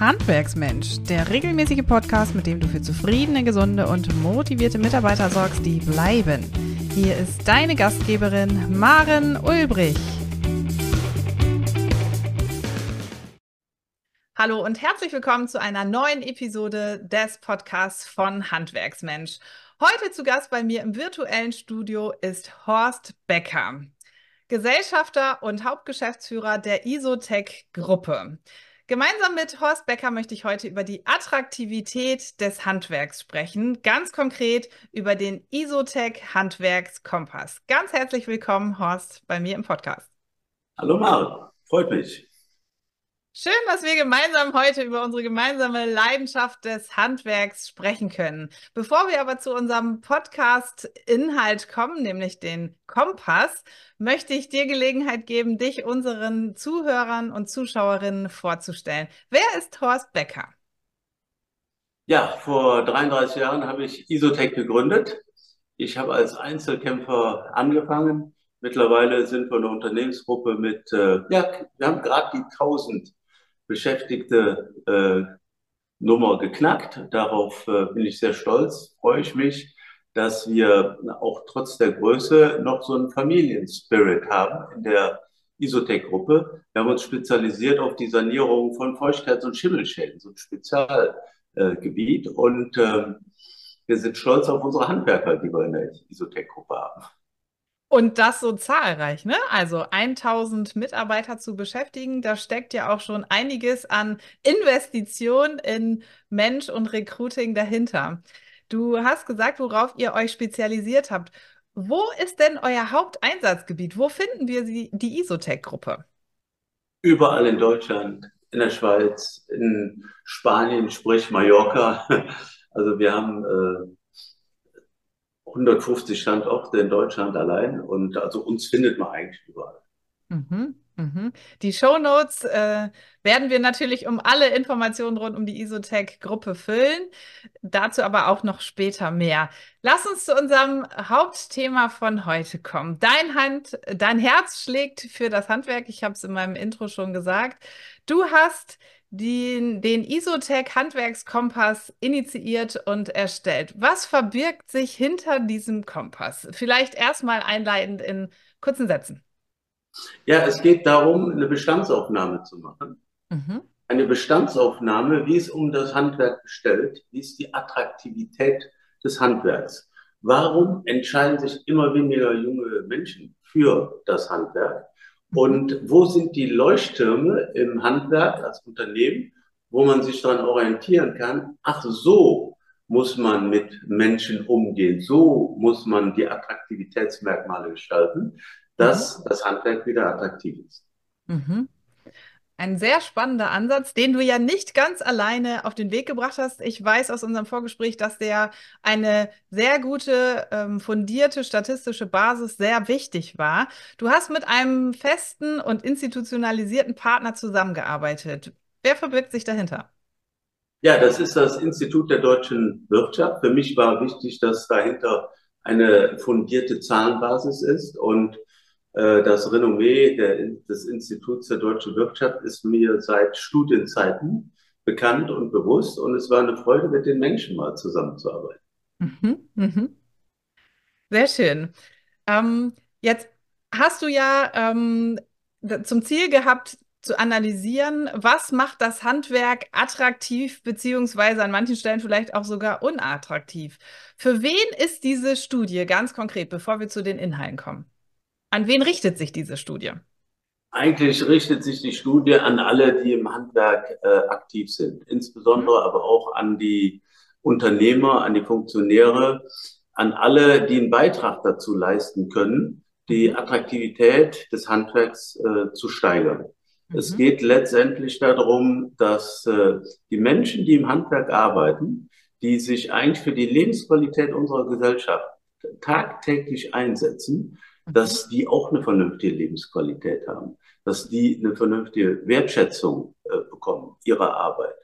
Handwerksmensch, der regelmäßige Podcast, mit dem du für zufriedene, gesunde und motivierte Mitarbeiter sorgst, die bleiben. Hier ist deine Gastgeberin Maren Ulbrich. Hallo und herzlich willkommen zu einer neuen Episode des Podcasts von Handwerksmensch. Heute zu Gast bei mir im virtuellen Studio ist Horst Becker, Gesellschafter und Hauptgeschäftsführer der Isotech Gruppe. Gemeinsam mit Horst Becker möchte ich heute über die Attraktivität des Handwerks sprechen, ganz konkret über den Isotech Handwerkskompass. Ganz herzlich willkommen, Horst, bei mir im Podcast. Hallo Marc, freut mich. Schön, dass wir gemeinsam heute über unsere gemeinsame Leidenschaft des Handwerks sprechen können. Bevor wir aber zu unserem Podcast-Inhalt kommen, nämlich den Kompass, möchte ich dir Gelegenheit geben, dich unseren Zuhörern und Zuschauerinnen vorzustellen. Wer ist Horst Becker? Ja, vor 33 Jahren habe ich Isotech gegründet. Ich habe als Einzelkämpfer angefangen. Mittlerweile sind wir eine Unternehmensgruppe mit, äh, ja, wir haben gerade die 1000 Beschäftigte äh, Nummer geknackt. Darauf äh, bin ich sehr stolz, freue ich mich, dass wir auch trotz der Größe noch so einen Familienspirit haben in der Isotech-Gruppe. Wir haben uns spezialisiert auf die Sanierung von Feuchtigkeits- und Schimmelschäden, so ein Spezialgebiet. Äh, und ähm, wir sind stolz auf unsere Handwerker, die wir in der Isotech-Gruppe haben. Und das so zahlreich, ne? Also 1000 Mitarbeiter zu beschäftigen, da steckt ja auch schon einiges an Investition in Mensch und Recruiting dahinter. Du hast gesagt, worauf ihr euch spezialisiert habt. Wo ist denn euer Haupteinsatzgebiet? Wo finden wir die, die Isotech-Gruppe? Überall in Deutschland, in der Schweiz, in Spanien, sprich Mallorca. Also wir haben äh, 150 Standorte in Deutschland allein und also uns findet man eigentlich überall. Mhm, mhm. Die Shownotes äh, werden wir natürlich um alle Informationen rund um die Isotech-Gruppe füllen. Dazu aber auch noch später mehr. Lass uns zu unserem Hauptthema von heute kommen. Dein, Hand, dein Herz schlägt für das Handwerk. Ich habe es in meinem Intro schon gesagt. Du hast den, den Isotech Handwerkskompass initiiert und erstellt. Was verbirgt sich hinter diesem Kompass? Vielleicht erstmal einleitend in kurzen Sätzen. Ja, es geht darum, eine Bestandsaufnahme zu machen. Mhm. Eine Bestandsaufnahme, wie es um das Handwerk bestellt, wie ist die Attraktivität des Handwerks. Warum entscheiden sich immer weniger junge Menschen für das Handwerk? Und wo sind die Leuchttürme im Handwerk als Unternehmen, wo man sich daran orientieren kann? Ach, so muss man mit Menschen umgehen. So muss man die Attraktivitätsmerkmale gestalten, dass mhm. das Handwerk wieder attraktiv ist. Mhm. Ein sehr spannender Ansatz, den du ja nicht ganz alleine auf den Weg gebracht hast. Ich weiß aus unserem Vorgespräch, dass der eine sehr gute, ähm, fundierte statistische Basis sehr wichtig war. Du hast mit einem festen und institutionalisierten Partner zusammengearbeitet. Wer verbirgt sich dahinter? Ja, das ist das Institut der deutschen Wirtschaft. Für mich war wichtig, dass dahinter eine fundierte Zahlenbasis ist und das Renommee der, des Instituts der deutschen Wirtschaft ist mir seit Studienzeiten bekannt und bewusst und es war eine Freude, mit den Menschen mal zusammenzuarbeiten. Mhm, mhm. Sehr schön. Ähm, jetzt hast du ja ähm, zum Ziel gehabt, zu analysieren, was macht das Handwerk attraktiv, beziehungsweise an manchen Stellen vielleicht auch sogar unattraktiv. Für wen ist diese Studie ganz konkret, bevor wir zu den Inhalten kommen? An wen richtet sich diese Studie? Eigentlich richtet sich die Studie an alle, die im Handwerk äh, aktiv sind, insbesondere mhm. aber auch an die Unternehmer, an die Funktionäre, an alle, die einen Beitrag dazu leisten können, die mhm. Attraktivität des Handwerks äh, zu steigern. Mhm. Es geht letztendlich darum, dass äh, die Menschen, die im Handwerk arbeiten, die sich eigentlich für die Lebensqualität unserer Gesellschaft tagtäglich einsetzen, dass die auch eine vernünftige Lebensqualität haben, dass die eine vernünftige Wertschätzung äh, bekommen ihrer Arbeit.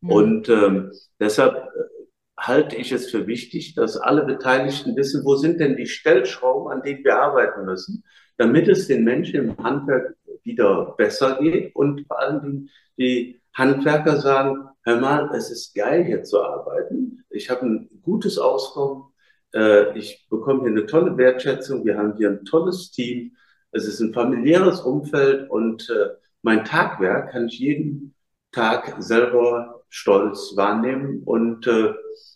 Mhm. Und ähm, deshalb äh, halte ich es für wichtig, dass alle Beteiligten wissen, wo sind denn die Stellschrauben, an denen wir arbeiten müssen, damit es den Menschen im Handwerk wieder besser geht und vor allen Dingen die Handwerker sagen, hör mal, es ist geil hier zu arbeiten. Ich habe ein gutes Auskommen. Äh, ich bekomme hier eine tolle Wertschätzung. Wir haben hier ein tolles Team. Es ist ein familiäres Umfeld und äh, mein Tagwerk kann ich jeden Tag selber stolz wahrnehmen und äh,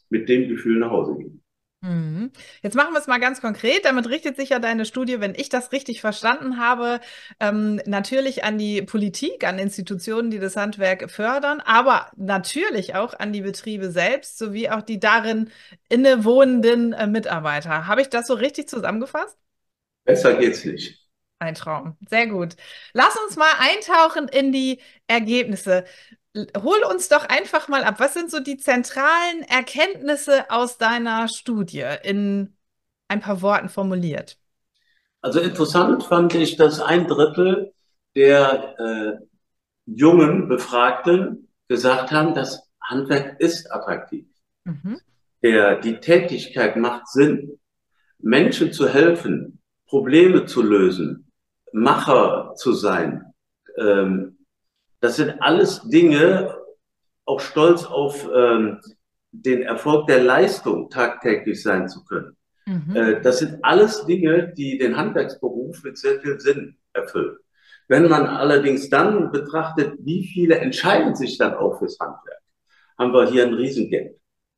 mit dem Gefühl nach Hause gehen. Mhm. Jetzt machen wir es mal ganz konkret. Damit richtet sich ja deine Studie, wenn ich das richtig verstanden habe, ähm, natürlich an die Politik, an Institutionen, die das Handwerk fördern, aber natürlich auch an die Betriebe selbst sowie auch die darin innewohnenden äh, Mitarbeiter. Habe ich das so richtig zusammengefasst? Besser geht's nicht. Ein Traum. Sehr gut. Lass uns mal eintauchen in die Ergebnisse hol uns doch einfach mal ab. Was sind so die zentralen Erkenntnisse aus deiner Studie in ein paar Worten formuliert? Also interessant fand ich, dass ein Drittel der äh, jungen Befragten gesagt haben, das Handwerk ist attraktiv. Mhm. Der, die Tätigkeit macht Sinn. Menschen zu helfen, Probleme zu lösen, Macher zu sein, ähm, das sind alles Dinge, auch stolz auf ähm, den Erfolg der Leistung tagtäglich sein zu können. Mhm. Äh, das sind alles Dinge, die den Handwerksberuf mit sehr viel Sinn erfüllen. Wenn man allerdings dann betrachtet, wie viele entscheiden sich dann auch fürs Handwerk, haben wir hier ein Riesengap.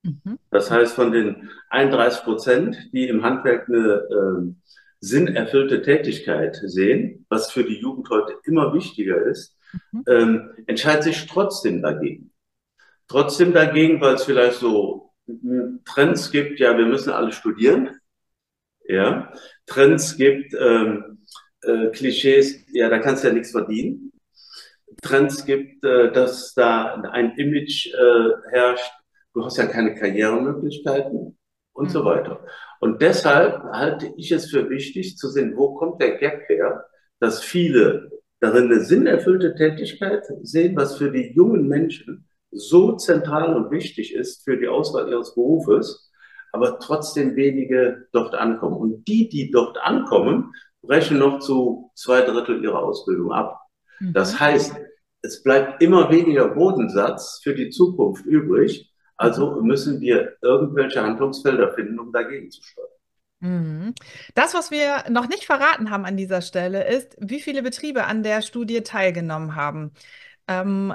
Mhm. Das heißt, von den 31 Prozent, die im Handwerk eine äh, sinnerfüllte Tätigkeit sehen, was für die Jugend heute immer wichtiger ist, mhm. ähm, entscheidet sich trotzdem dagegen. Trotzdem dagegen, weil es vielleicht so Trends gibt, ja, wir müssen alle studieren. Ja, Trends gibt, ähm, äh, Klischees, ja, da kannst du ja nichts verdienen. Trends gibt, äh, dass da ein Image äh, herrscht, du hast ja keine Karrieremöglichkeiten und mhm. so weiter. Und deshalb halte ich es für wichtig zu sehen, wo kommt der Gap her, dass viele darin eine sinnerfüllte Tätigkeit sehen, was für die jungen Menschen so zentral und wichtig ist für die Auswahl ihres Berufes, aber trotzdem wenige dort ankommen. Und die, die dort ankommen, brechen noch zu zwei Drittel ihrer Ausbildung ab. Mhm. Das heißt, es bleibt immer weniger Bodensatz für die Zukunft übrig. Also müssen wir irgendwelche Handlungsfelder finden, um dagegen zu steuern. Mhm. Das, was wir noch nicht verraten haben an dieser Stelle, ist, wie viele Betriebe an der Studie teilgenommen haben. Ähm,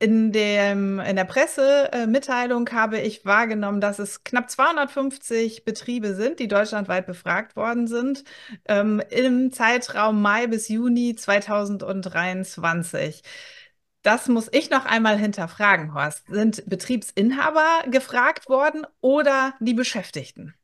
in, dem, in der Pressemitteilung habe ich wahrgenommen, dass es knapp 250 Betriebe sind, die deutschlandweit befragt worden sind, ähm, im Zeitraum Mai bis Juni 2023. Das muss ich noch einmal hinterfragen, Horst. Sind Betriebsinhaber gefragt worden oder die Beschäftigten?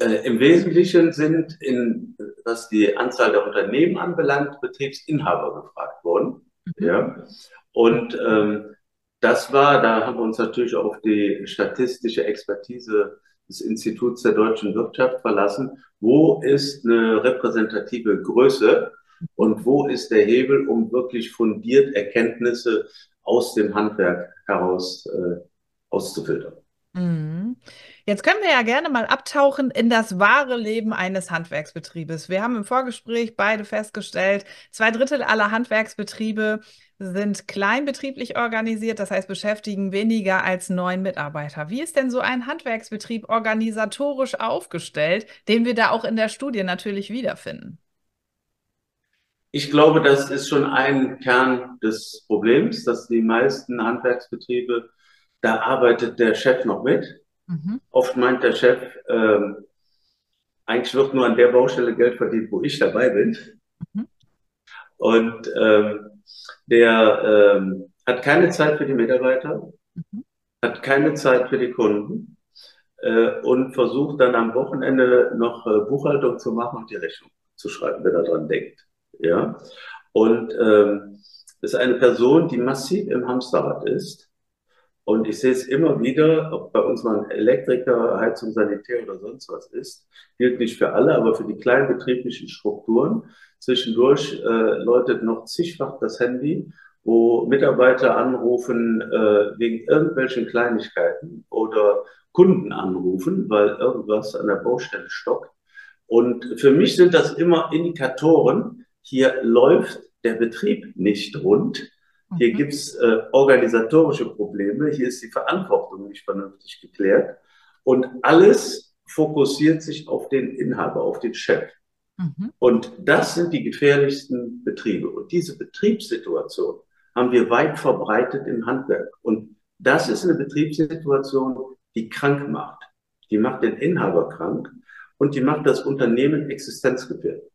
Äh, Im Wesentlichen sind, in, was die Anzahl der Unternehmen anbelangt, Betriebsinhaber gefragt worden. Mhm. Ja. Und ähm, das war, da haben wir uns natürlich auf die statistische Expertise des Instituts der deutschen Wirtschaft verlassen. Wo ist eine repräsentative Größe und wo ist der Hebel, um wirklich fundiert Erkenntnisse aus dem Handwerk heraus äh, auszufiltern? Mhm. Jetzt können wir ja gerne mal abtauchen in das wahre Leben eines Handwerksbetriebes. Wir haben im Vorgespräch beide festgestellt, zwei Drittel aller Handwerksbetriebe sind kleinbetrieblich organisiert, das heißt beschäftigen weniger als neun Mitarbeiter. Wie ist denn so ein Handwerksbetrieb organisatorisch aufgestellt, den wir da auch in der Studie natürlich wiederfinden? Ich glaube, das ist schon ein Kern des Problems, dass die meisten Handwerksbetriebe da arbeitet der Chef noch mit. Mhm. Oft meint der Chef, ähm, eigentlich wird nur an der Baustelle Geld verdient, wo ich dabei bin. Mhm. Und ähm, der ähm, hat keine Zeit für die Mitarbeiter, mhm. hat keine Zeit für die Kunden äh, und versucht dann am Wochenende noch äh, Buchhaltung zu machen und die Rechnung zu schreiben, wenn er dran denkt. Ja. Und ähm, ist eine Person, die massiv im Hamsterrad ist und ich sehe es immer wieder, ob bei uns mal ein Elektriker, Heizung, Sanitär oder sonst was ist, gilt nicht für alle, aber für die kleinen betrieblichen Strukturen. Zwischendurch äh, läutet noch zigfach das Handy, wo Mitarbeiter anrufen äh, wegen irgendwelchen Kleinigkeiten oder Kunden anrufen, weil irgendwas an der Baustelle stockt. Und für mich sind das immer Indikatoren, hier läuft der Betrieb nicht rund Hier mhm. gibt es äh, organisatorische Probleme. Hier ist die Verantwortung nicht vernünftig geklärt. Und alles fokussiert sich auf den Inhaber, auf den Chef. Mhm. Und das sind die gefährlichsten Betriebe. Und diese Betriebssituation haben wir weit verbreitet im Handwerk. Und das ist eine Betriebssituation, die krank macht. Die macht den Inhaber krank und die macht das Unternehmen existenzgefährdet.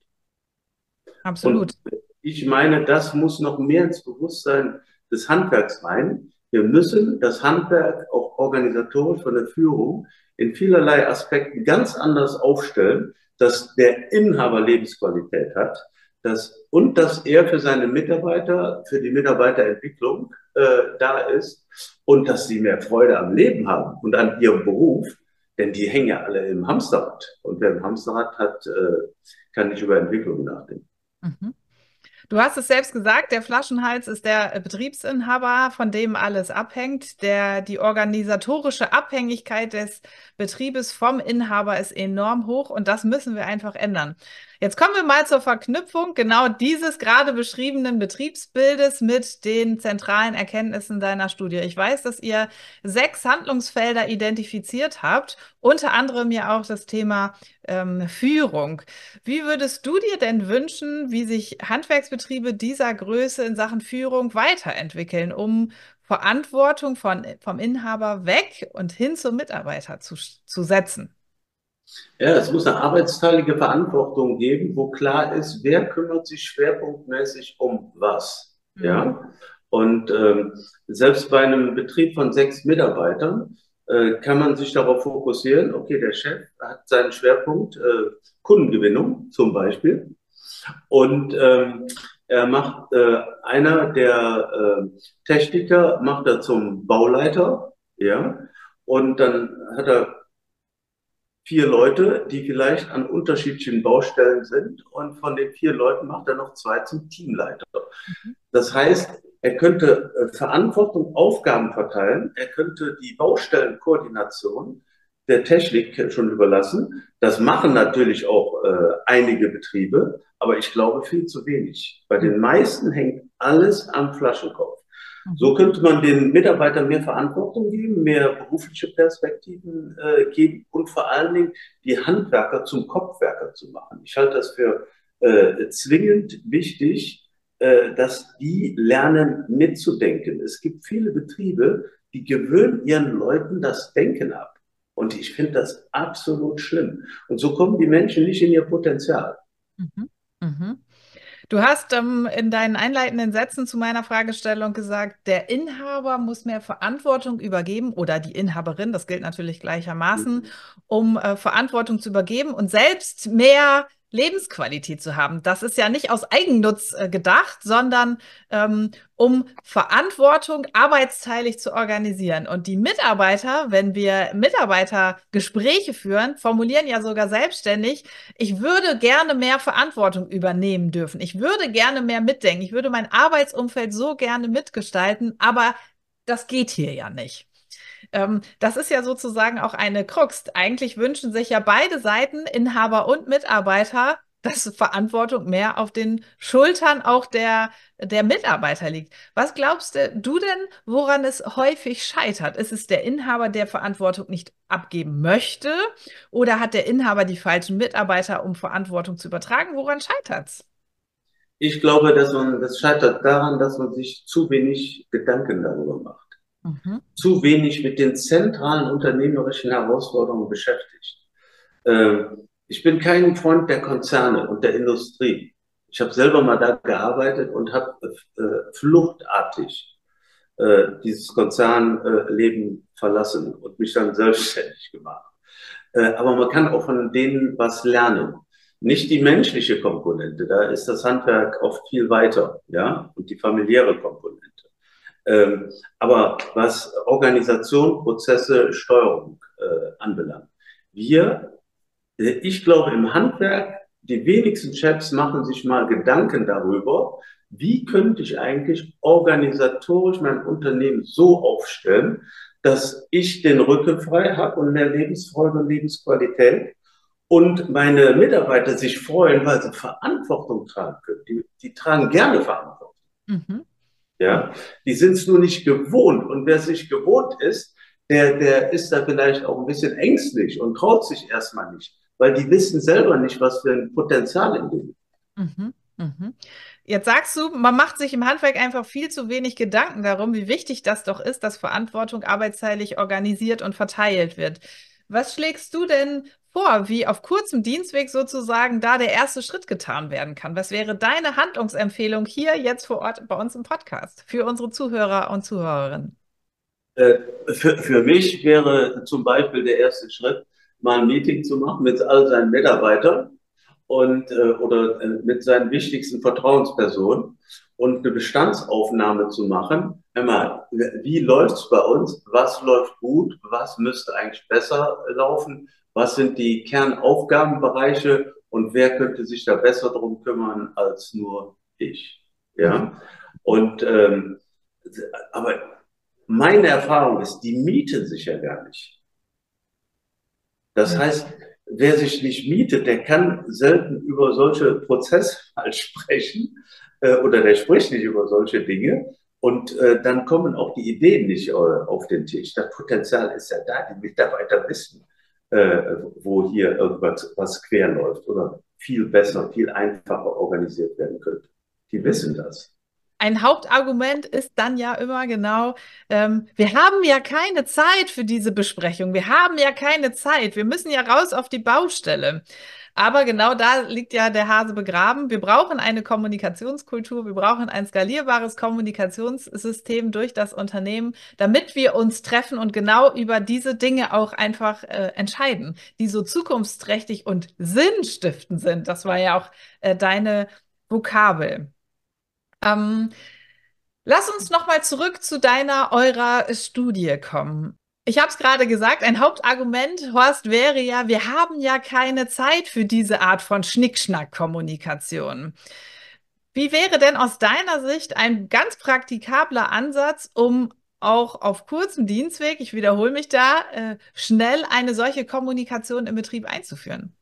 Absolut. Und ich meine, das muss noch mehr ins Bewusstsein des Handwerks rein. Wir müssen das Handwerk auch organisatorisch von der Führung in vielerlei Aspekten ganz anders aufstellen, dass der Inhaber Lebensqualität hat dass, und dass er für seine Mitarbeiter, für die Mitarbeiterentwicklung äh, da ist und dass sie mehr Freude am Leben haben und an ihrem Beruf, denn die hängen ja alle im Hamsterrad. Und wer ein Hamsterrad hat, äh, kann nicht über Entwicklung nachdenken. Mhm. Du hast es selbst gesagt, der Flaschenhals ist der Betriebsinhaber, von dem alles abhängt. Der, die organisatorische Abhängigkeit des Betriebes vom Inhaber ist enorm hoch und das müssen wir einfach ändern. Jetzt kommen wir mal zur Verknüpfung genau dieses gerade beschriebenen Betriebsbildes mit den zentralen Erkenntnissen deiner Studie. Ich weiß, dass ihr sechs Handlungsfelder identifiziert habt, unter anderem ja auch das Thema ähm, Führung. Wie würdest du dir denn wünschen, wie sich Handwerksbetriebe dieser Größe in Sachen Führung weiterentwickeln, um Verantwortung von, vom Inhaber weg und hin zum Mitarbeiter zu, zu setzen? Ja, es muss eine arbeitsteilige Verantwortung geben, wo klar ist, wer kümmert sich schwerpunktmäßig um was. Mhm. Ja. Und ähm, selbst bei einem Betrieb von sechs Mitarbeitern äh, kann man sich darauf fokussieren, okay, der Chef hat seinen Schwerpunkt äh, Kundengewinnung zum Beispiel. Und ähm, er macht äh, einer der äh, Techniker macht er zum Bauleiter, ja, und dann hat er vier Leute, die vielleicht an unterschiedlichen Baustellen sind. Und von den vier Leuten macht er noch zwei zum Teamleiter. Mhm. Das heißt, er könnte äh, Verantwortung, Aufgaben verteilen. Er könnte die Baustellenkoordination der Technik schon überlassen. Das machen natürlich auch äh, einige Betriebe, aber ich glaube viel zu wenig. Bei den meisten hängt alles am Flaschenkopf. So könnte man den Mitarbeitern mehr Verantwortung geben, mehr berufliche Perspektiven äh, geben und vor allen Dingen die Handwerker zum Kopfwerker zu machen. Ich halte das für äh, zwingend wichtig, äh, dass die lernen mitzudenken. Es gibt viele Betriebe, die gewöhnen ihren Leuten das Denken ab. Und ich finde das absolut schlimm. Und so kommen die Menschen nicht in ihr Potenzial. Mhm. Mhm. Du hast ähm, in deinen einleitenden Sätzen zu meiner Fragestellung gesagt, der Inhaber muss mehr Verantwortung übergeben oder die Inhaberin, das gilt natürlich gleichermaßen, mhm. um äh, Verantwortung zu übergeben und selbst mehr Lebensqualität zu haben. Das ist ja nicht aus Eigennutz äh, gedacht, sondern ähm, um Verantwortung arbeitsteilig zu organisieren. Und die Mitarbeiter, wenn wir Mitarbeitergespräche führen, formulieren ja sogar selbstständig, ich würde gerne mehr Verantwortung übernehmen dürfen. Ich würde gerne mehr mitdenken. Ich würde mein Arbeitsumfeld so gerne mitgestalten, aber das geht hier ja nicht. Ähm, das ist ja sozusagen auch eine Krux. Eigentlich wünschen sich ja beide Seiten, Inhaber und Mitarbeiter, dass Verantwortung mehr auf den Schultern auch der, der Mitarbeiter liegt. Was glaubst du denn, woran es häufig scheitert? Ist es der Inhaber, der Verantwortung nicht abgeben möchte? Oder hat der Inhaber die falschen Mitarbeiter, um Verantwortung zu übertragen? Woran scheitert es? Ich glaube, dass man, das scheitert daran, dass man sich zu wenig Gedanken darüber macht mhm. zu wenig mit den zentralen unternehmerischen Herausforderungen beschäftigt. Ähm, ich bin kein Freund der Konzerne und der Industrie. Ich habe selber mal da gearbeitet und habe äh, fluchtartig äh, dieses Konzernleben verlassen und mich dann selbstständig gemacht. Äh, aber man kann auch von denen was lernen. Nicht die menschliche Komponente, da ist das Handwerk oft viel weiter, ja, und die familiäre Komponente. Ähm, aber was Organisation, Prozesse, Steuerung äh, anbelangt, wir, äh, ich glaube im Handwerk, die wenigsten Chefs machen sich mal Gedanken darüber, wie könnte ich eigentlich organisatorisch mein Unternehmen so aufstellen, dass ich den Rücken frei habe und mehr Lebensfreude und Lebensqualität und meine Mitarbeiter sich freuen, weil sie Verantwortung tragen können. Die, die tragen gerne Verantwortung. Mhm. Ja, die sind es nur nicht gewohnt. Und wer sich gewohnt ist, der, der ist da vielleicht auch ein bisschen ängstlich und traut sich erstmal nicht, weil die wissen selber nicht, was für ein Potenzial in denen. Mhm, mhm. Jetzt sagst du, man macht sich im Handwerk einfach viel zu wenig Gedanken darum, wie wichtig das doch ist, dass Verantwortung arbeitsteilig organisiert und verteilt wird. Was schlägst du denn vor, wie auf kurzem Dienstweg sozusagen da der erste Schritt getan werden kann? Was wäre deine Handlungsempfehlung hier jetzt vor Ort bei uns im Podcast für unsere Zuhörer und Zuhörerinnen? Äh, für, für mich wäre zum Beispiel der erste Schritt, mal ein Meeting zu machen mit all seinen Mitarbeitern und äh, oder äh, mit seinen wichtigsten Vertrauenspersonen und eine Bestandsaufnahme zu machen. Immer, wie läuft's bei uns? Was läuft gut? Was müsste eigentlich besser laufen? Was sind die Kernaufgabenbereiche und wer könnte sich da besser drum kümmern als nur ich? Ja. Und ähm, aber meine Erfahrung ist, die mieten sich ja gar nicht. Das heißt, wer sich nicht mietet, der kann selten über solche Prozesse halt sprechen äh, oder der spricht nicht über solche Dinge. Und äh, dann kommen auch die Ideen nicht äh, auf den Tisch. Das Potenzial ist ja da. Die Mitarbeiter wissen, äh, wo hier irgendwas was quer läuft oder viel besser, viel einfacher organisiert werden könnte. Die wissen das ein Hauptargument ist dann ja immer genau, ähm, wir haben ja keine Zeit für diese Besprechung, wir haben ja keine Zeit, wir müssen ja raus auf die Baustelle. Aber genau da liegt ja der Hase begraben. Wir brauchen eine Kommunikationskultur, wir brauchen ein skalierbares Kommunikationssystem durch das Unternehmen, damit wir uns treffen und genau über diese Dinge auch einfach äh, entscheiden, die so zukunftsträchtig und sinnstiftend sind. Das war ja auch äh, deine Vokabel. Ähm, lass uns nochmal zurück zu deiner, eurer Studie kommen. Ich habe es gerade gesagt, ein Hauptargument, Horst, wäre ja, wir haben ja keine Zeit für diese Art von Schnickschnack-Kommunikation. Wie wäre denn aus deiner Sicht ein ganz praktikabler Ansatz, um auch auf kurzem Dienstweg, ich wiederhole mich da, äh, schnell eine solche Kommunikation im Betrieb einzuführen?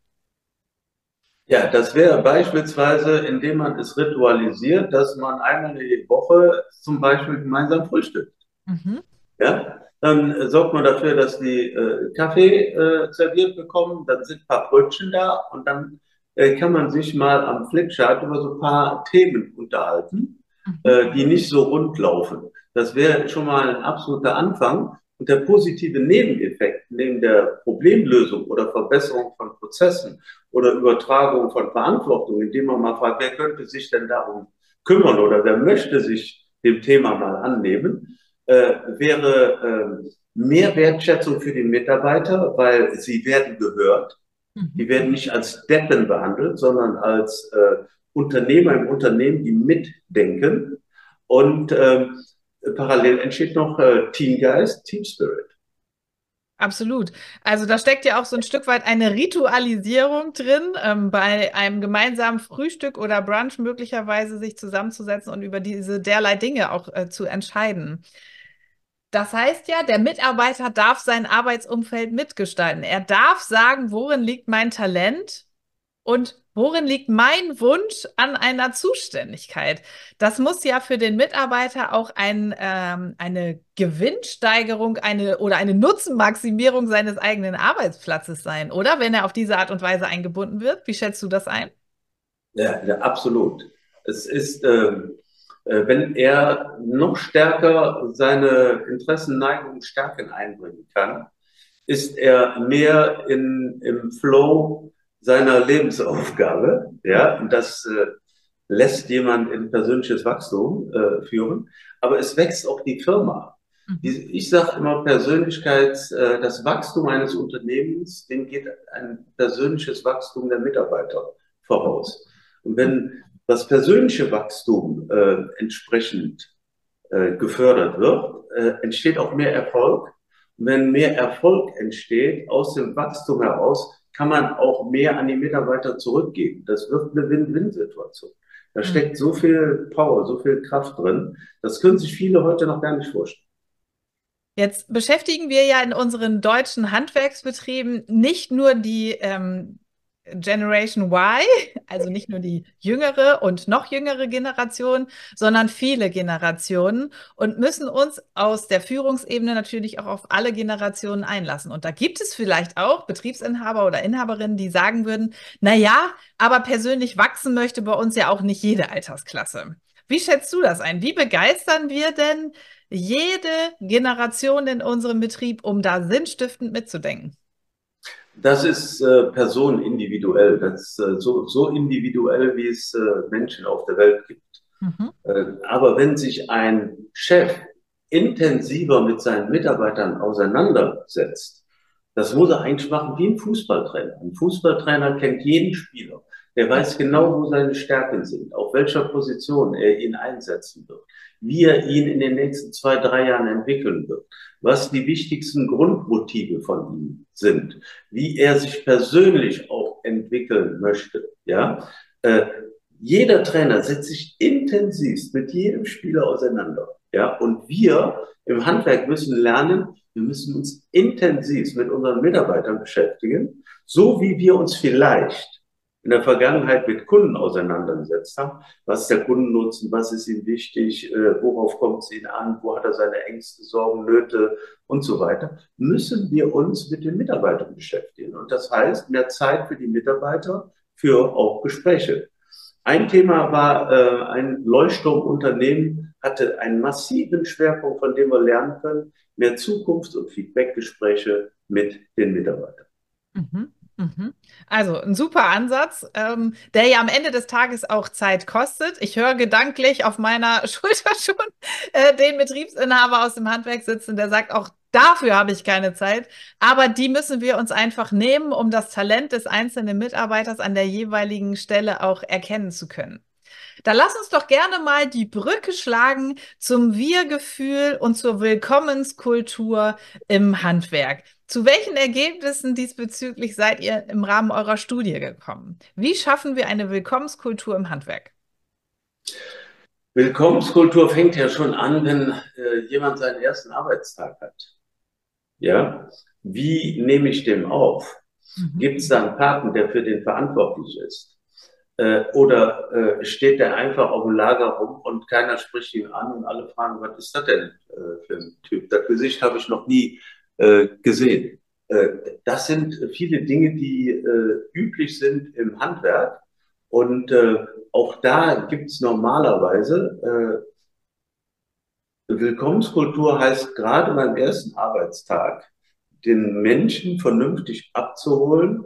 Ja, das wäre beispielsweise, indem man es ritualisiert, dass man einmal die Woche zum Beispiel gemeinsam frühstückt. Mhm. Ja, dann sorgt man dafür, dass die äh, Kaffee äh, serviert bekommen, dann sind ein paar Brötchen da und dann äh, kann man sich mal am Flipchart über so ein paar Themen unterhalten, mhm. Äh, die nicht so rund laufen. Das wäre schon mal ein absoluter Anfang. Und der positive Nebeneffekt neben der Problemlösung oder Verbesserung von Prozessen oder Übertragung von Verantwortung, indem man mal fragt, wer könnte sich denn darum kümmern oder wer möchte sich dem Thema mal annehmen, äh, wäre äh, mehr Wertschätzung für die Mitarbeiter, weil sie werden gehört. Mhm. Die werden nicht als Deppen behandelt, sondern als äh, Unternehmer im Unternehmen, die mitdenken. Und ähm, parallel entsteht noch äh, Teamgeist, Team Spirit. Absolut. Also da steckt ja auch so ein Stück weit eine Ritualisierung drin, ähm, bei einem gemeinsamen Frühstück oder Brunch möglicherweise sich zusammenzusetzen und über diese derlei Dinge auch äh, zu entscheiden. Das heißt ja, der Mitarbeiter darf sein Arbeitsumfeld mitgestalten. Er darf sagen, worin liegt mein Talent und worin liegt mein Wunsch an einer Zuständigkeit? Das muss ja für den Mitarbeiter auch ein, ähm, eine Gewinnsteigerung eine, oder eine Nutzenmaximierung seines eigenen Arbeitsplatzes sein, oder? Wenn er auf diese Art und Weise eingebunden wird. Wie schätzt du das ein? Ja, ja absolut. Es ist, ähm, äh, wenn er noch stärker seine Interessen, Neigungen, Stärken einbringen kann, ist er mehr in, im Flow seiner Lebensaufgabe. Ja, und das äh, lässt jemand in persönliches Wachstum äh, führen. Aber es wächst auch die Firma. Mhm. Ich sage immer, Persönlichkeit, äh, das Wachstum eines Unternehmens, dem geht ein persönliches Wachstum der Mitarbeiter voraus. Und wenn das persönliche Wachstum äh, entsprechend äh, gefördert wird, äh, entsteht auch mehr Erfolg. Und wenn mehr Erfolg entsteht aus dem Wachstum heraus, kann man auch mehr an die Mitarbeiter zurückgeben. Das wird eine Win-Win-Situation. Da mhm. steckt so viel Power, so viel Kraft drin. Das können sich viele heute noch gar nicht vorstellen. Jetzt beschäftigen wir ja in unseren deutschen Handwerksbetrieben nicht nur die, ähm, Generation Y, also nicht nur die jüngere und noch jüngere Generation, sondern viele Generationen und müssen uns aus der Führungsebene natürlich auch auf alle Generationen einlassen. Und da gibt es vielleicht auch Betriebsinhaber oder Inhaberinnen, die sagen würden, na ja, aber persönlich wachsen möchte bei uns ja auch nicht jede Altersklasse. Wie schätzt du das ein? Wie begeistern wir denn jede Generation in unserem Betrieb, um da sinnstiftend mitzudenken? Das ist äh, personenindividuell. Das ist äh, so, so individuell, wie es äh, Menschen auf der Welt gibt. Mhm. Äh, aber wenn sich ein Chef intensiver mit seinen Mitarbeitern auseinandersetzt, das muss er eigentlich machen wie ein Fußballtrainer. Ein Fußballtrainer kennt jeden Spieler. Der weiß genau, wo seine Stärken sind, auf welcher Position er ihn einsetzen wird, wie er ihn in den nächsten zwei, drei Jahren entwickeln wird, was die wichtigsten Grundmotive von ihm sind, wie er sich persönlich auch entwickeln möchte. Ja, äh, jeder Trainer setzt sich intensivst mit jedem Spieler auseinander. Ja, und wir im Handwerk müssen lernen, wir müssen uns intensiv mit unseren Mitarbeitern beschäftigen, so wie wir uns vielleicht in der Vergangenheit mit Kunden auseinandergesetzt haben. Was ist der Kundennutzen? Was ist ihm wichtig? Äh, worauf kommt es ihn an? Wo hat er seine Ängste, Sorgen, Nöte und so weiter? Müssen wir uns mit den Mitarbeitern beschäftigen. Und das heißt, mehr Zeit für die Mitarbeiter, für auch Gespräche. Ein Thema war, äh, ein Leuchtturmunternehmen hatte einen massiven Schwerpunkt, von dem wir lernen können, mehr Zukunfts- und Feedbackgespräche mit den Mitarbeitern. Mhm. Mhm. Also ein super Ansatz, ähm, der ja am Ende des Tages auch Zeit kostet. Ich höre gedanklich auf meiner Schulter schon äh, den Betriebsinhaber aus dem Handwerk sitzen, der sagt, auch dafür habe ich keine Zeit. Aber die müssen wir uns einfach nehmen, um das Talent des einzelnen Mitarbeiters an der jeweiligen Stelle auch erkennen zu können. Da lass uns doch gerne mal die Brücke schlagen zum Wir-Gefühl und zur Willkommenskultur im Handwerk. Zu welchen Ergebnissen diesbezüglich seid ihr im Rahmen eurer Studie gekommen? Wie schaffen wir eine Willkommenskultur im Handwerk? Willkommenskultur fängt ja schon an, wenn äh, jemand seinen ersten Arbeitstag hat. Ja, wie nehme ich dem auf? Mhm. Gibt es da einen Paten, der für den verantwortlich ist? Äh, oder äh, steht der einfach auf dem Lager rum und keiner spricht ihn an und alle fragen, was ist das denn äh, für ein Typ? Das Gesicht habe ich noch nie äh, gesehen. Äh, das sind viele Dinge, die äh, üblich sind im Handwerk. Und äh, auch da gibt es normalerweise äh, Willkommenskultur heißt gerade beim ersten Arbeitstag, den Menschen vernünftig abzuholen,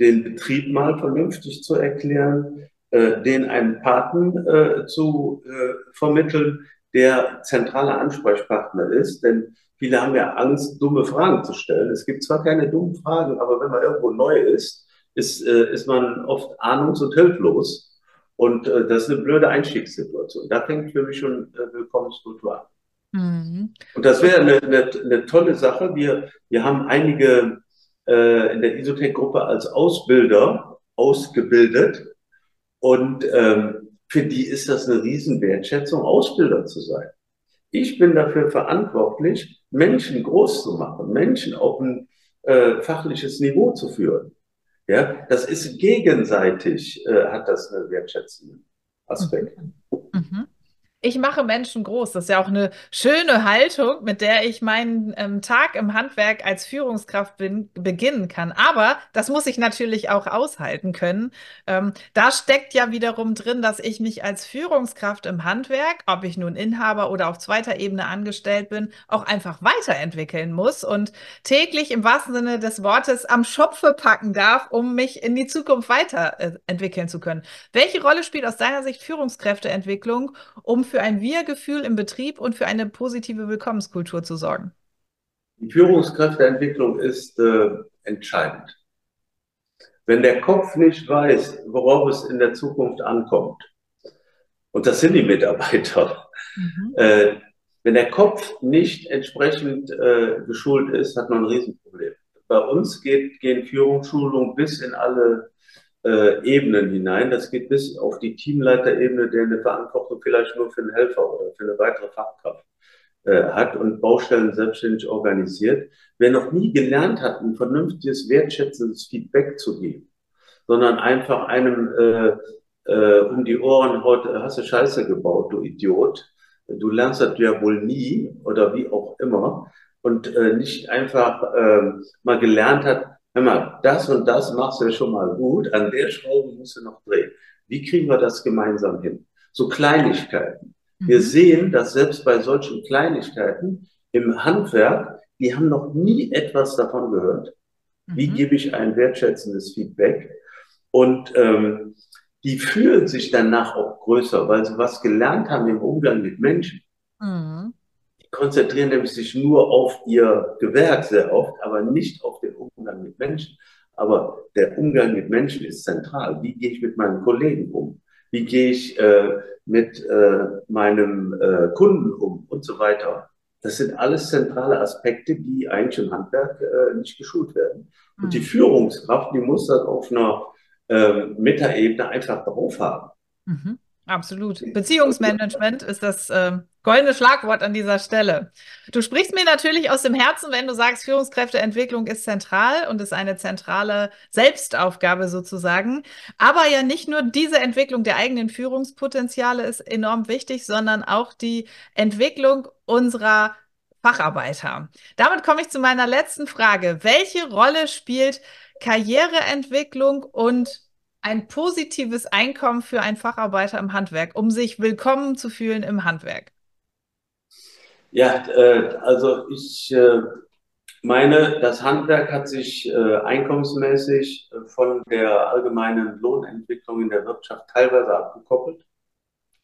den Betrieb mal vernünftig zu erklären, äh, den einen Paten äh, zu äh, vermitteln, der zentraler Ansprechpartner ist. Denn viele haben ja Angst, dumme Fragen zu stellen. Es gibt zwar keine dummen Fragen, aber wenn man irgendwo neu ist, ist, äh, ist man oft ahnungs- und hilflos. Und äh, das ist eine blöde Einstiegssituation. Da fängt für mich schon äh, Willkommenskultur an. Mhm. Und das wäre eine, eine, eine tolle Sache. Wir, wir haben einige äh, in der Isotech-Gruppe als Ausbilder ausgebildet. Und ähm, für die ist das eine Riesenwertschätzung, Ausbilder zu sein. Ich bin dafür verantwortlich, Menschen groß zu machen, Menschen auf ein äh, fachliches Niveau zu führen. Ja, das ist gegenseitig, äh, hat das einen wertschätzenden Aspekt. Mhm. Mhm ich mache Menschen groß. Das ist ja auch eine schöne Haltung, mit der ich meinen ähm, Tag im Handwerk als Führungskraft bin, beginnen kann. Aber das muss ich natürlich auch aushalten können. Ähm, da steckt ja wiederum drin, dass ich mich als Führungskraft im Handwerk, ob ich nun Inhaber oder auf zweiter Ebene angestellt bin, auch einfach weiterentwickeln muss und täglich im wahrsten Sinne des Wortes am Schopfe packen darf, um mich in die Zukunft weiterentwickeln äh, zu können. Welche Rolle spielt aus deiner Sicht Führungskräfteentwicklung, um für ein Wir-Gefühl im Betrieb und für eine positive Willkommenskultur zu sorgen? Die Führungskräfteentwicklung ist äh, entscheidend. Wenn der Kopf nicht weiß, worauf es in der Zukunft ankommt, und das sind die Mitarbeiter, mhm. äh, wenn der Kopf nicht entsprechend äh, geschult ist, hat man ein Riesenproblem. Bei uns geht, gehen Führungsschulungen bis in alle äh, Ebenen hinein. Das geht bis auf die Teamleiterebene, der eine Verantwortung vielleicht nur für einen Helfer oder für eine weitere Fachkraft äh, hat und Baustellen selbstständig organisiert. Wer noch nie gelernt hat, ein vernünftiges, wertschätzendes Feedback zu geben, sondern einfach einem äh, äh, um die Ohren haut, hast du Scheiße gebaut, du Idiot. Du lernst das ja wohl nie oder wie auch immer und äh, nicht einfach äh, mal gelernt hat, hör mal, das und das machst du schon mal gut, an der Schraube musst du noch drehen. Wie kriegen wir das gemeinsam hin? So Kleinigkeiten. Wir mhm. sehen, dass selbst bei solchen Kleinigkeiten im Handwerk, die haben noch nie etwas davon gehört. Wie mhm. gebe ich ein wertschätzendes Feedback? Und ähm, die fühlen sich danach auch größer, weil sie was gelernt haben im Umgang mit Menschen. Mhm. Konzentrieren nämlich sich nur auf ihr Gewerk sehr oft, aber nicht auf den Umgang mit Menschen. Aber der Umgang mit Menschen ist zentral. Wie gehe ich mit meinen Kollegen um? Wie gehe ich äh, mit äh, meinem äh, Kunden um und so weiter? Das sind alles zentrale Aspekte, die eigentlich im Handwerk äh, nicht geschult werden. Und die Führungskraft, die muss das auf einer äh, Metaebene einfach drauf haben. Mhm. Absolut. Beziehungsmanagement ist das äh, goldene Schlagwort an dieser Stelle. Du sprichst mir natürlich aus dem Herzen, wenn du sagst, Führungskräfteentwicklung ist zentral und ist eine zentrale Selbstaufgabe sozusagen. Aber ja nicht nur diese Entwicklung der eigenen Führungspotenziale ist enorm wichtig, sondern auch die Entwicklung unserer Facharbeiter. Damit komme ich zu meiner letzten Frage. Welche Rolle spielt Karriereentwicklung und ein positives Einkommen für einen Facharbeiter im Handwerk, um sich willkommen zu fühlen im Handwerk? Ja, äh, also ich äh, meine, das Handwerk hat sich äh, einkommensmäßig äh, von der allgemeinen Lohnentwicklung in der Wirtschaft teilweise abgekoppelt.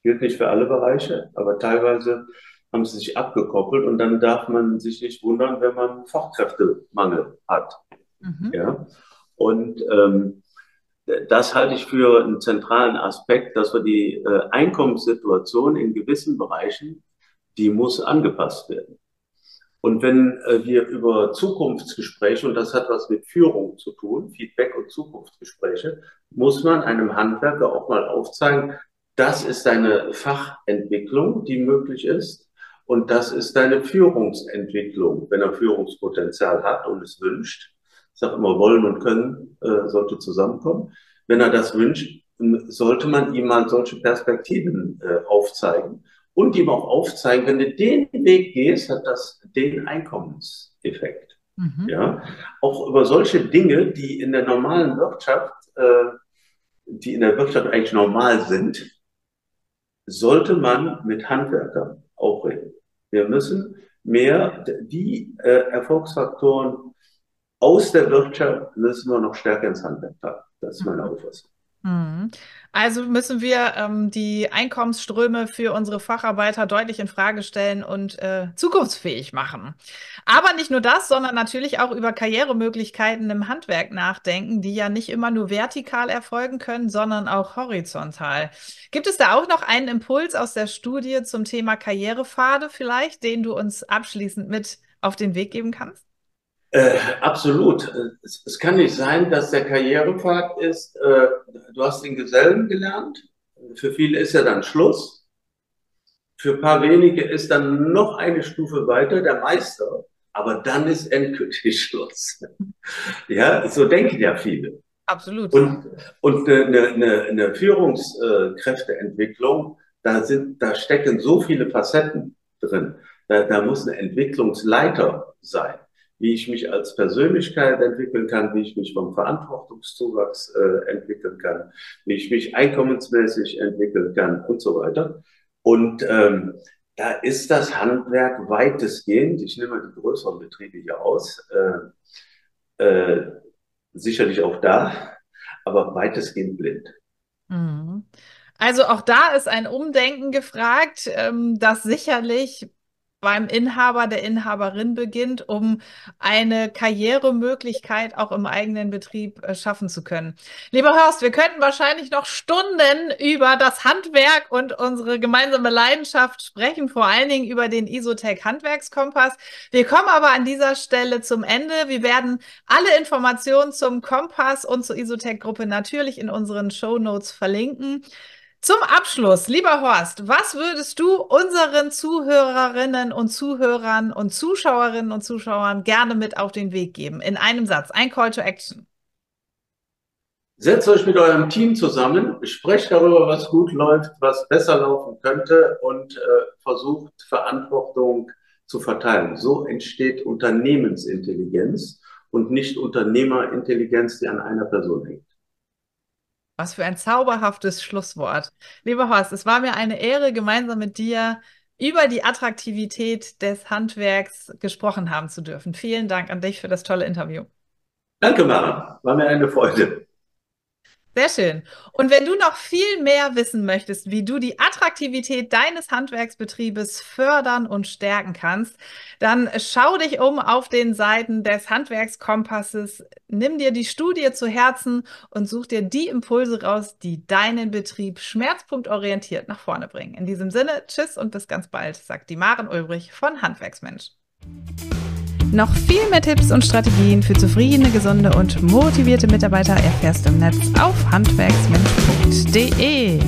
Gilt nicht für alle Bereiche, aber teilweise haben sie sich abgekoppelt und dann darf man sich nicht wundern, wenn man Fachkräftemangel hat. Mhm. Ja? Und ähm, das halte ich für einen zentralen Aspekt, dass wir die äh, Einkommenssituation in gewissen Bereichen, die muss angepasst werden. Und wenn äh, wir über Zukunftsgespräche, und das hat was mit Führung zu tun, Feedback und Zukunftsgespräche, muss man einem Handwerker auch mal aufzeigen, das ist eine Fachentwicklung, die möglich ist. Und das ist deine Führungsentwicklung, wenn er Führungspotenzial hat und es wünscht ich sage immer, wollen und können äh, sollte zusammenkommen. Wenn er das wünscht, sollte man ihm mal solche Perspektiven äh, aufzeigen und ihm auch aufzeigen, wenn du den Weg gehst, hat das den Einkommenseffekt. Mhm. Ja, auch über solche Dinge, die in der normalen Wirtschaft, äh, die in der Wirtschaft eigentlich normal sind, sollte man mit Handwerkern auch reden. Wir müssen mehr die äh, Erfolgsfaktoren aus der Wirtschaft müssen wir noch stärker ins Handwerk packen. Das ist meine mhm. Auffassung. Mhm. Also müssen wir ähm, die Einkommensströme für unsere Facharbeiter deutlich in Frage stellen und äh, zukunftsfähig machen. Aber nicht nur das, sondern natürlich auch über Karrieremöglichkeiten im Handwerk nachdenken, die ja nicht immer nur vertikal erfolgen können, sondern auch horizontal. Gibt es da auch noch einen Impuls aus der Studie zum Thema Karrierepfade vielleicht, den du uns abschließend mit auf den Weg geben kannst? Äh, absolut. Es, es, kann nicht sein, dass der Karrierepfad ist, äh, du hast den Gesellen gelernt, für viele ist ja dann Schluss. Für ein paar wenige ist dann noch eine Stufe weiter der Meister, aber dann ist endgültig Schluss. ja, so denken ja viele. Absolut. Und, und eine, eine, eine Führungskräfteentwicklung, da, sind, da stecken so viele Facetten drin. Da, da muss ein Entwicklungsleiter sein wie ich mich als Persönlichkeit entwickeln kann, wie ich mich vom Verantwortungszuwachs äh, entwickeln kann, wie ich mich einkommensmäßig entwickeln kann und so weiter. Und ähm, da ist das Handwerk weitestgehend, ich nehme die größeren Betriebe hier aus, äh, äh, sicherlich auch da, aber weitestgehend blind. Mhm. Also auch da ist ein Umdenken gefragt, ähm, das sicherlich beim Inhaber, der Inhaberin beginnt, um eine Karrieremöglichkeit auch im eigenen Betrieb äh, schaffen zu können. Lieber Horst, wir könnten wahrscheinlich noch Stunden über das Handwerk und unsere gemeinsame Leidenschaft sprechen, vor allen Dingen über den Isotech Handwerkskompass. Wir kommen aber an dieser Stelle zum Ende. Wir werden alle Informationen zum Kompass und zur Isotech Gruppe natürlich in unseren Show Notes verlinken. Zum Abschluss, lieber Horst, was würdest du unseren Zuhörerinnen und Zuhörern und Zuschauerinnen und Zuschauern gerne mit auf den Weg geben? In einem Satz, ein Call to Action. Setzt euch mit eurem Team zusammen, sprecht darüber, was gut läuft, was besser laufen könnte und äh, versucht Verantwortung zu verteilen. So entsteht Unternehmensintelligenz und nicht Unternehmerintelligenz, die an einer Person hängt. Was für ein zauberhaftes Schlusswort. Lieber Horst, es war mir eine Ehre, gemeinsam mit dir über die Attraktivität des Handwerks gesprochen haben zu dürfen. Vielen Dank an dich für das tolle Interview. Danke, Mara. War mir eine Freude. Sehr schön. Und wenn du noch viel mehr wissen möchtest, wie du die Attraktivität deines Handwerksbetriebes fördern und stärken kannst, dann schau dich um auf den Seiten des Handwerkskompasses, nimm dir die Studie zu Herzen und such dir die Impulse raus, die deinen Betrieb schmerzpunktorientiert nach vorne bringen. In diesem Sinne, tschüss und bis ganz bald, sagt die Maren Ulbrich von Handwerksmensch. Noch viel mehr Tipps und Strategien für zufriedene, gesunde und motivierte Mitarbeiter erfährst du im Netz auf handwerksmensch.de.